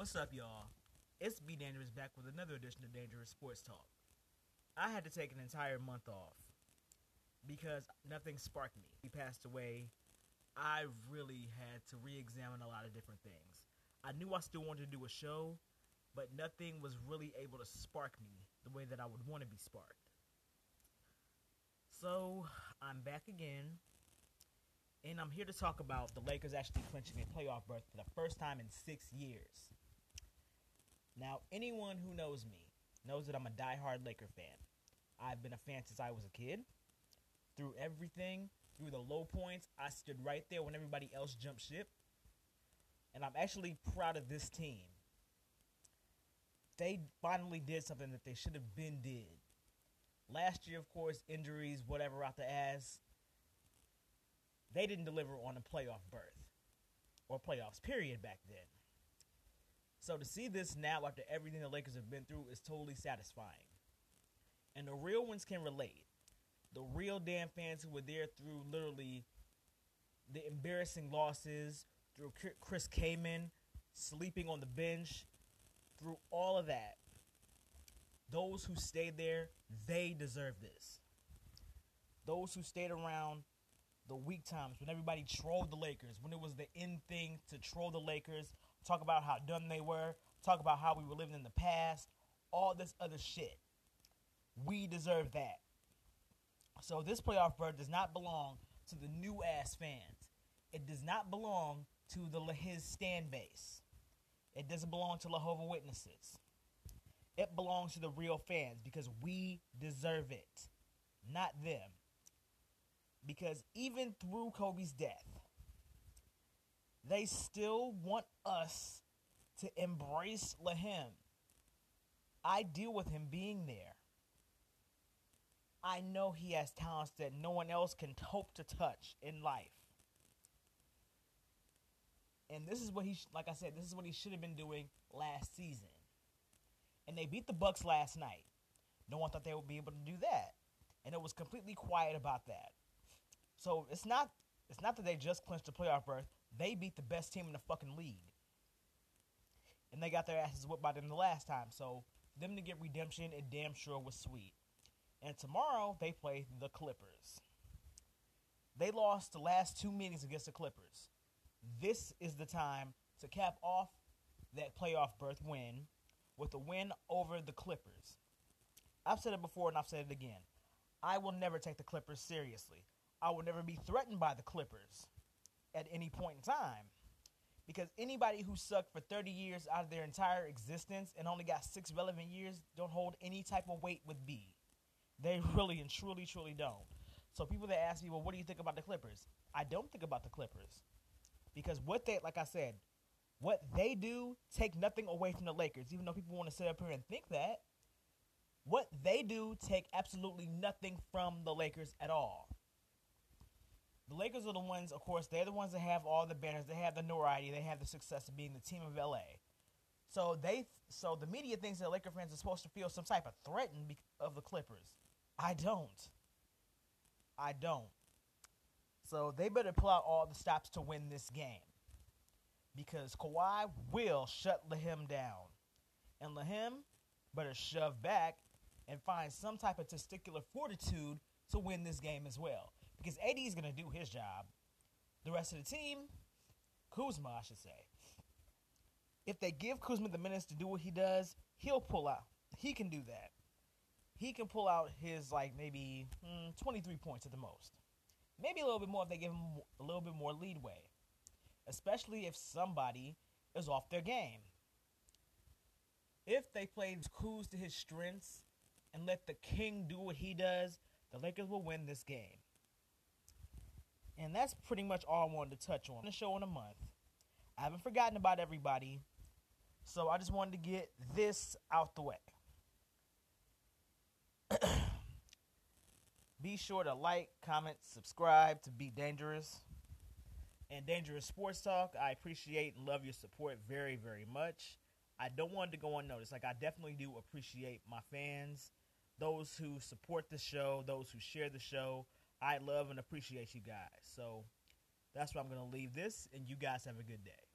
What's up, y'all? It's Be Dangerous back with another edition of Dangerous Sports Talk. I had to take an entire month off because nothing sparked me. He passed away. I really had to re examine a lot of different things. I knew I still wanted to do a show, but nothing was really able to spark me the way that I would want to be sparked. So I'm back again, and I'm here to talk about the Lakers actually clinching a playoff berth for the first time in six years. Now, anyone who knows me knows that I'm a die-hard Laker fan. I've been a fan since I was a kid. Through everything, through the low points, I stood right there when everybody else jumped ship. And I'm actually proud of this team. They finally did something that they should have been did. Last year, of course, injuries, whatever out the ass. They didn't deliver on a playoff berth or playoffs, period, back then. So to see this now after everything the Lakers have been through is totally satisfying. And the real ones can relate. The real damn fans who were there through literally the embarrassing losses, through Chris Kaman sleeping on the bench, through all of that. Those who stayed there, they deserve this. Those who stayed around the weak times when everybody trolled the Lakers, when it was the end thing to troll the Lakers, talk about how dumb they were, talk about how we were living in the past, all this other shit. We deserve that. So this playoff berth does not belong to the new ass fans. It does not belong to the his stand base. It doesn't belong to Jehovah Witnesses. It belongs to the real fans because we deserve it, not them. Because even through Kobe's death, they still want us to embrace Lahim. I deal with him being there. I know he has talents that no one else can hope to touch in life. And this is what he, like I said, this is what he should have been doing last season. And they beat the Bucks last night. No one thought they would be able to do that, and it was completely quiet about that. So it's not, it's not that they just clinched the playoff berth. They beat the best team in the fucking league, and they got their asses whipped by them the last time. So them to get redemption, it damn sure was sweet. And tomorrow they play the Clippers. They lost the last two meetings against the Clippers. This is the time to cap off that playoff berth win with a win over the Clippers. I've said it before and I've said it again. I will never take the Clippers seriously. I will never be threatened by the Clippers at any point in time. Because anybody who sucked for 30 years out of their entire existence and only got six relevant years don't hold any type of weight with B. They really and truly, truly don't. So people that ask me, well, what do you think about the Clippers? I don't think about the Clippers. Because what they, like I said, what they do take nothing away from the Lakers, even though people want to sit up here and think that. What they do take absolutely nothing from the Lakers at all. The Lakers are the ones, of course, they're the ones that have all the banners, they have the notoriety, they have the success of being the team of LA. So they, so the media thinks that Laker fans are supposed to feel some type of threatened of the Clippers. I don't. I don't. So they better pull out all the stops to win this game. Because Kawhi will shut Lahim down. And Lahim better shove back and find some type of testicular fortitude to win this game as well. Because AD is going to do his job. The rest of the team, Kuzma, I should say. If they give Kuzma the minutes to do what he does, he'll pull out. He can do that. He can pull out his, like, maybe hmm, 23 points at the most. Maybe a little bit more if they give him a little bit more leadway, especially if somebody is off their game. If they play Kuz to his strengths and let the king do what he does, the Lakers will win this game. And that's pretty much all I wanted to touch on the show in a month. I haven't forgotten about everybody, so I just wanted to get this out the way. Be sure to like, comment, subscribe to Be Dangerous and Dangerous Sports Talk. I appreciate and love your support very, very much. I don't want to go unnoticed. Like, I definitely do appreciate my fans, those who support the show, those who share the show. I love and appreciate you guys. So that's where I'm going to leave this, and you guys have a good day.